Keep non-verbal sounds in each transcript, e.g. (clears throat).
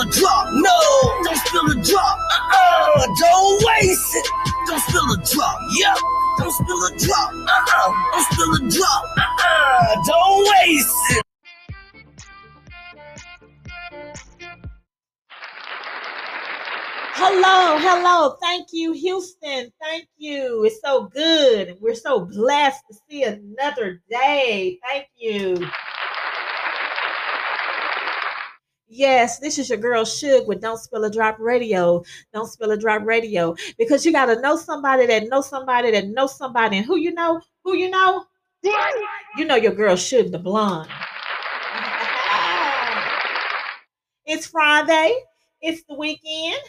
a drop. No, don't spill a drop. Uh-uh, don't waste it. Don't spill a drop. Yep. Don't spill a drop. Uh-uh. Don't spill a drop. Uh-uh. Don't waste it. Hello, hello. Thank you, Houston. Thank you. It's so good. We're so blessed to see another day. Thank you. Yes, this is your girl Shug with Don't Spill a Drop Radio. Don't Spill a Drop Radio. Because you got to know somebody that knows somebody that knows somebody. And who you know? Who you know? You know your girl Shug the Blonde. (laughs) it's Friday. It's the weekend.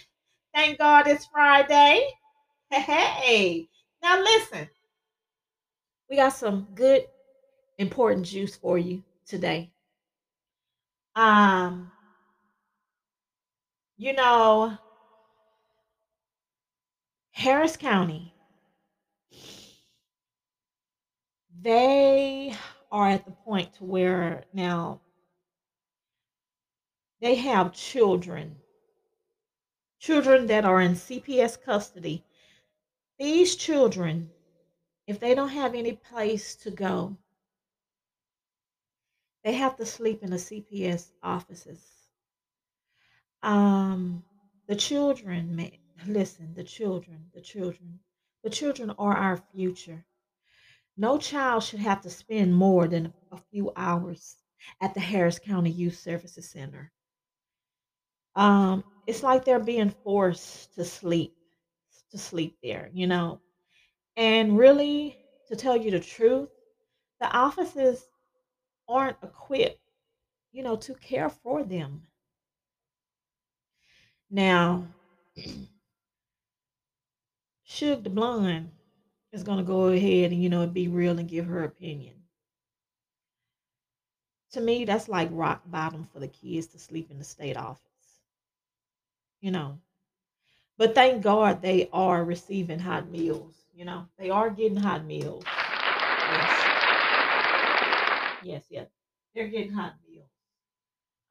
Thank God it's Friday. (laughs) Hey, now listen. We got some good, important juice for you today. Um, you know, Harris County, they are at the point to where now they have children children that are in CPS custody, these children, if they don't have any place to go, they have to sleep in the CPS offices. Um, the children, man, (laughs) listen, the children, the children, the children are our future. No child should have to spend more than a few hours at the Harris County Youth Services Center. Um, it's like they're being forced to sleep, to sleep there, you know. And really, to tell you the truth, the offices aren't equipped, you know, to care for them. Now, Shug the Blonde is going to go ahead and, you know, be real and give her opinion. To me, that's like rock bottom for the kids to sleep in the state office you know. But thank God they are receiving hot meals. You know, they are getting hot meals. Yes. Yes, yes. They're getting hot meals.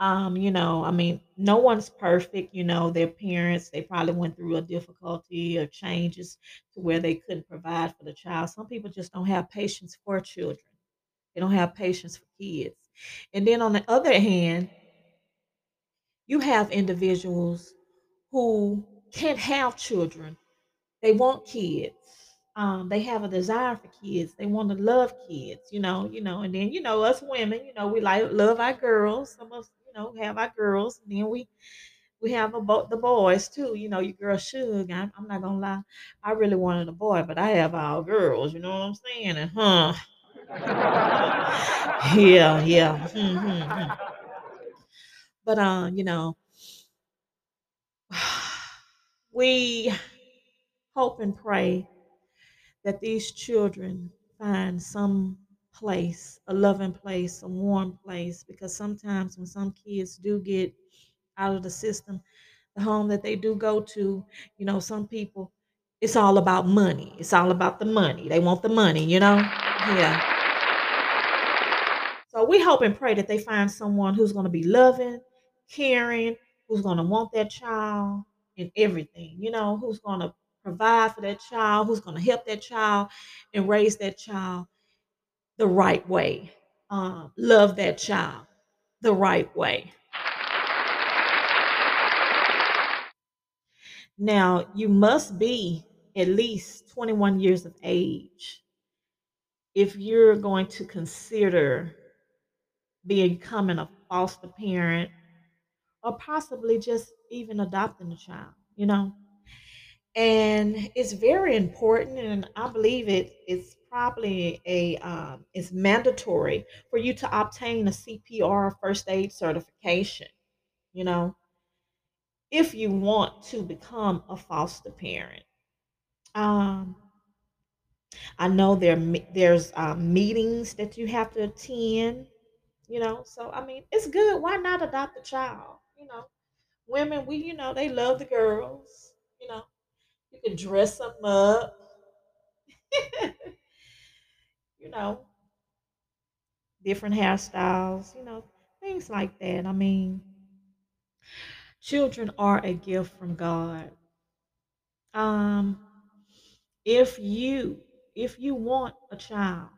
Um, you know, I mean, no one's perfect, you know, their parents, they probably went through a difficulty or changes to where they couldn't provide for the child. Some people just don't have patience for children. They don't have patience for kids. And then on the other hand, you have individuals who can't have children. They want kids. Um, they have a desire for kids. They want to love kids, you know, you know, and then you know us women, you know, we like love our girls. Some of us, you know, have our girls, and then we we have about the boys too. You know, your girl Shug. I'm, I'm not gonna lie, I really wanted a boy, but I have all girls. You know what I'm saying? And huh? (laughs) yeah, yeah. Mm-hmm. But uh, you know, (sighs) we hope and pray that these children find some place, a loving place, a warm place, because sometimes when some kids do get out of the system, the home that they do go to, you know, some people, it's all about money. It's all about the money. They want the money, you know? Yeah. So we hope and pray that they find someone who's going to be loving, caring, who's going to want that child and everything, you know, who's going to provide for that child, who's going to help that child and raise that child the right way, um, love that child the right way. Now, you must be at least 21 years of age if you're going to consider becoming a foster parent or possibly just even adopting a child, you know. And it's very important, and I believe it is probably a um, it's mandatory for you to obtain a CPR first aid certification, you know, if you want to become a foster parent. Um, I know there there's um, meetings that you have to attend, you know. So I mean, it's good. Why not adopt a child? You know, women, we you know they love the girls. You know, you can dress them up. (laughs) you know, different hairstyles. You know, things like that. I mean, Children are a gift from God. Um, if you if you want a child,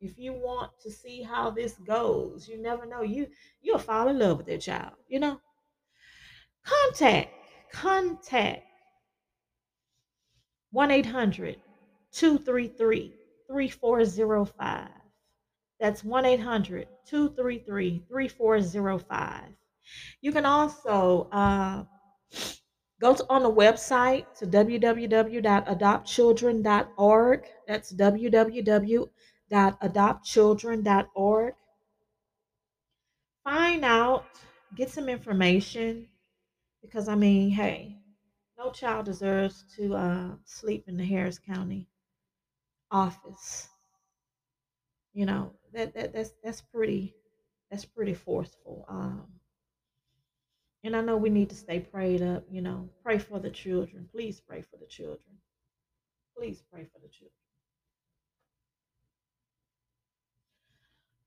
if you want to see how this goes, you never know. You you'll fall in love with that child, you know. Contact, contact 1-800-233-3405. That's 1-800-233-3405. You can also uh, go to, on the website to www.adoptchildren.org. That's www.adoptchildren.org. Find out, get some information, because I mean, hey, no child deserves to uh, sleep in the Harris County office. You know that, that that's that's pretty that's pretty forceful. Um, and I know we need to stay prayed up. You know, pray for the children. Please pray for the children. Please pray for the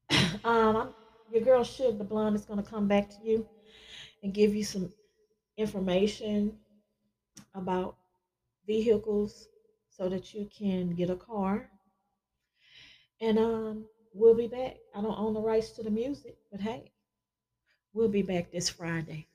children. (coughs) um, your girl Sugar the Blonde is going to come back to you and give you some information about vehicles so that you can get a car. And um, we'll be back. I don't own the rights to the music, but hey, we'll be back this Friday.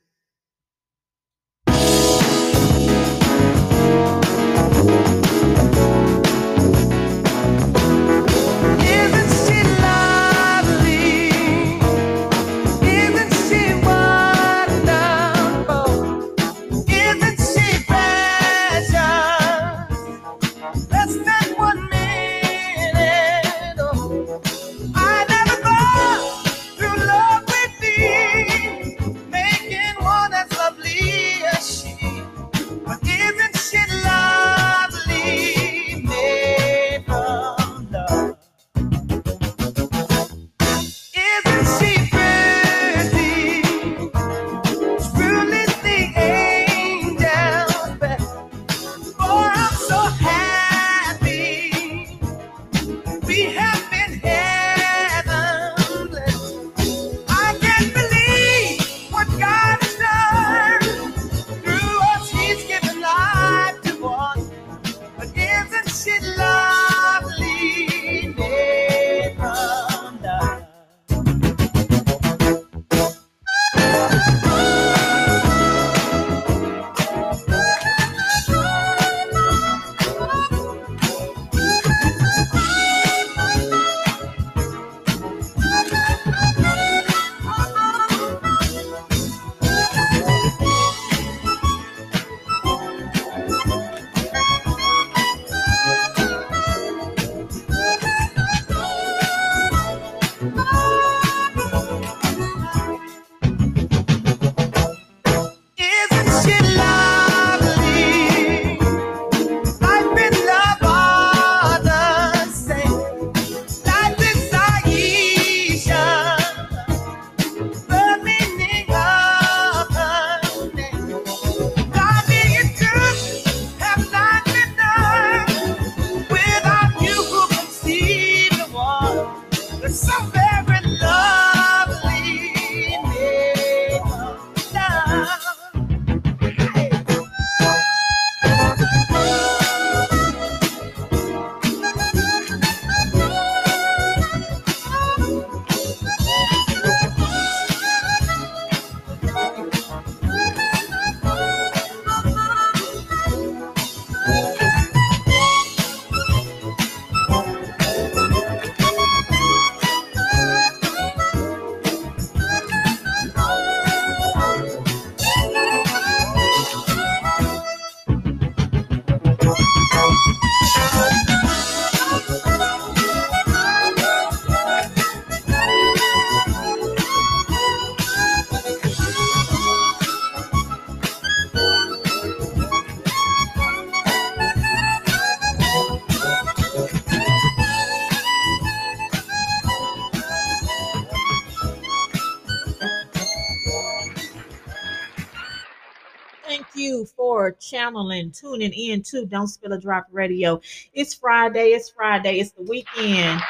Channeling, tuning in to Don't Spill a Drop Radio. It's Friday. It's Friday. It's the weekend.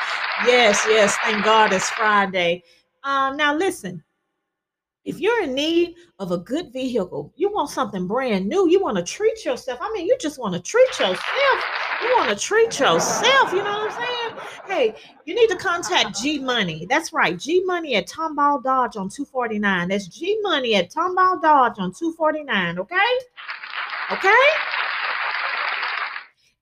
Yes, yes. Thank God it's Friday. Um, now listen. If you're in need of a good vehicle, you want something brand new, you want to treat yourself. I mean, you just want to treat yourself. You want to treat yourself. You know what I'm saying? Hey, you need to contact G Money. That's right. G Money at Tomball Dodge on 249. That's G Money at Tomball Dodge on 249. Okay? Okay?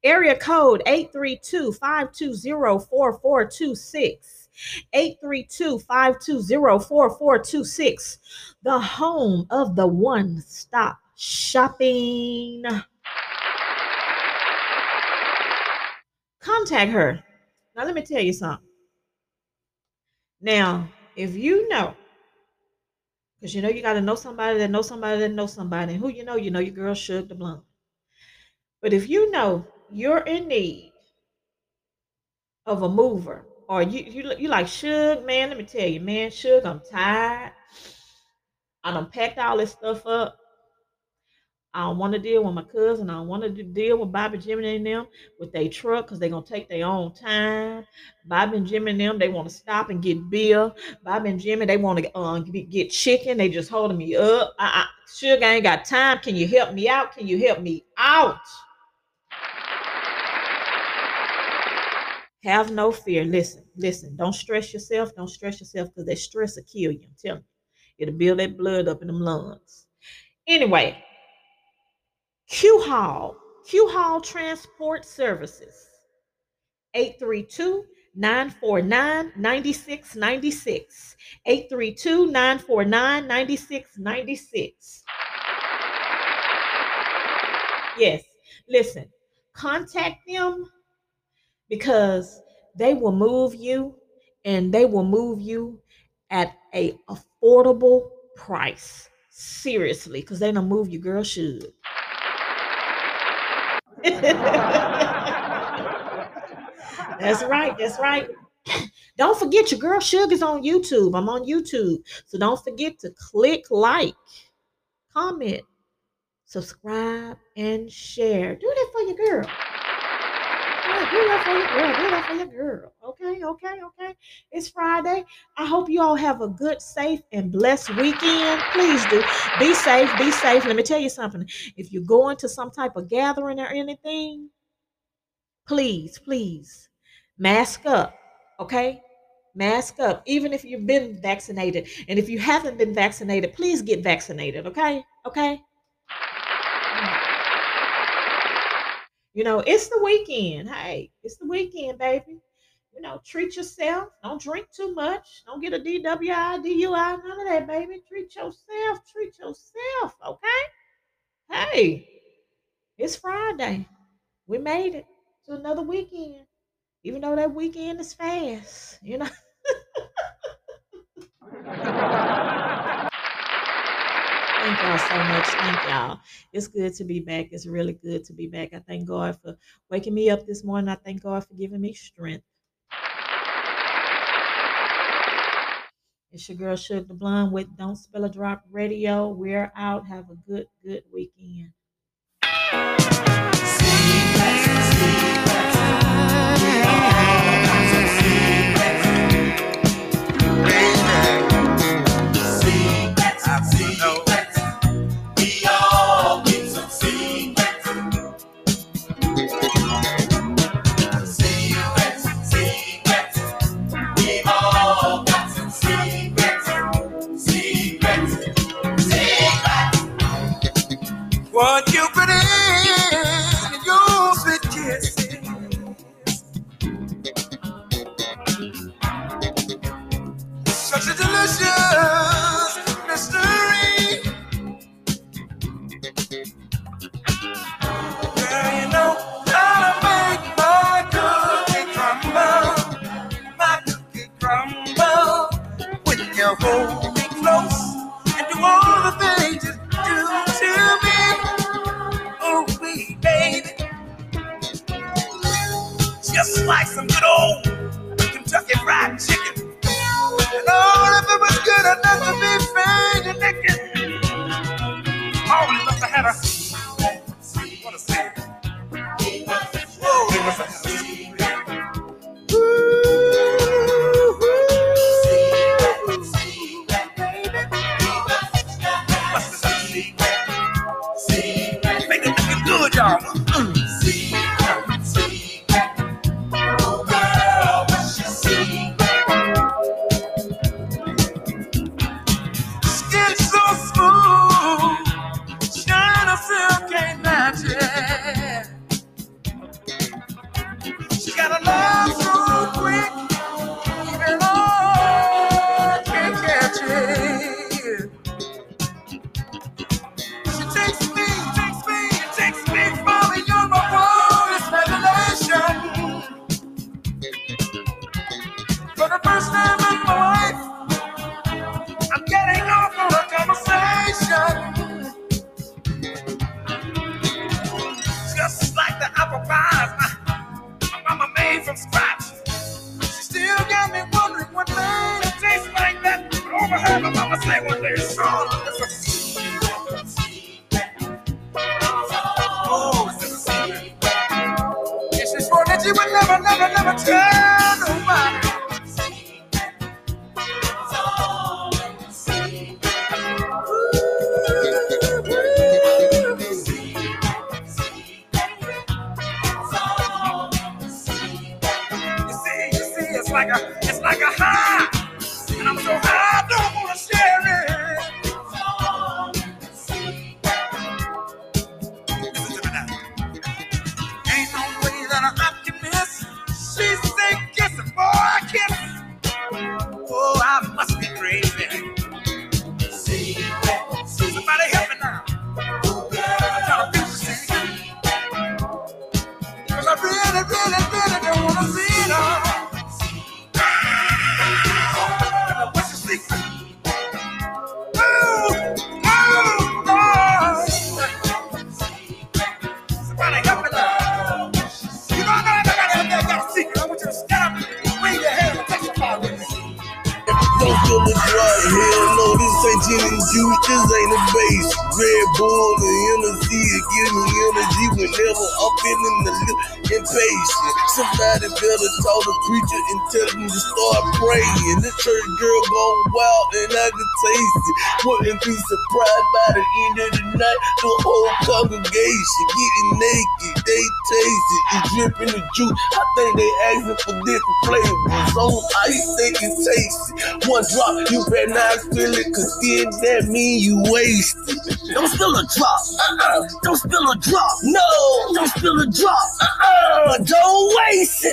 Area code 832 520 4426. 832 520 4426. The home of the one stop shopping. Contact her. Now, let me tell you something. Now, if you know, because you know you got to know somebody that knows somebody that knows somebody, and who you know, you know your girl Shug the Blonde. But if you know you're in need of a mover, or you you you like Shug, man, let me tell you, man, Shug, I'm tired. I done packed all this stuff up. I don't want to deal with my cousin. I don't want to deal with Bobby, Jimmy, and them with their truck because they're going to take their own time. Bobby and Jimmy and them, they want to stop and get beer. Bobby and Jimmy, they want to uh, get chicken. They just holding me up. I, I, Shug, I ain't got time. Can you help me out? Can you help me out? Have no fear. Listen, listen. Don't stress yourself. Don't stress yourself because that stress will kill you. I'm telling you. It'll build that blood up in them lungs. Anyway, Q Hall, Q Hall Transport Services, 832 949 9696. 832 949 9696. Yes, listen, contact them because they will move you and they will move you at a affordable price. Seriously, because they don't move you, girl Shug. (laughs) that's right, that's right. (clears throat) Don't forget your girl Sugar's on YouTube. I'm on YouTube. So don't forget to click like, comment, subscribe, and share. Do that for your girl do that for your girl. Do that for your girl. Okay, okay, okay. It's Friday. I hope you all have a good, safe, and blessed weekend. Please do. Be safe. Be safe. Let me tell you something. If you're going to some type of gathering or anything, please, please mask up. Okay? Mask up. Even if you've been vaccinated. And if you haven't been vaccinated, please get vaccinated. Okay? Okay? You know, it's the weekend. Hey, it's the weekend, baby. You know, treat yourself. Don't drink too much. Don't get a DWI, DUI, none of that, baby. Treat yourself. Treat yourself, okay? Hey, it's Friday. We made it to another weekend. Even though that weekend is fast, you know. (laughs) (laughs) Thank y'all so much. Thank y'all. It's good to be back. It's really good to be back. I thank God for waking me up this morning. I thank God for giving me strength. It's your girl Sugar the Blonde with Don't Spill a Drop Radio. We're out. Have a good, good weekend. What you put like some good old the first time. I'm feeling a little impatient. Somebody better tell the preacher and tell him to start praying. This church girl gone wild and I can taste it. Wouldn't be surprised by the end of the night, the whole congregation getting naked. They taste it, it's dripping the juice. I think they asking for different flavors. On ice, they can taste it. One drop, you better not spill it, cause then that mean you wasted. Don't spill a drop, uh-uh. Don't spill a drop, no. Don't Fill a the drop. Uh-uh, don't waste it.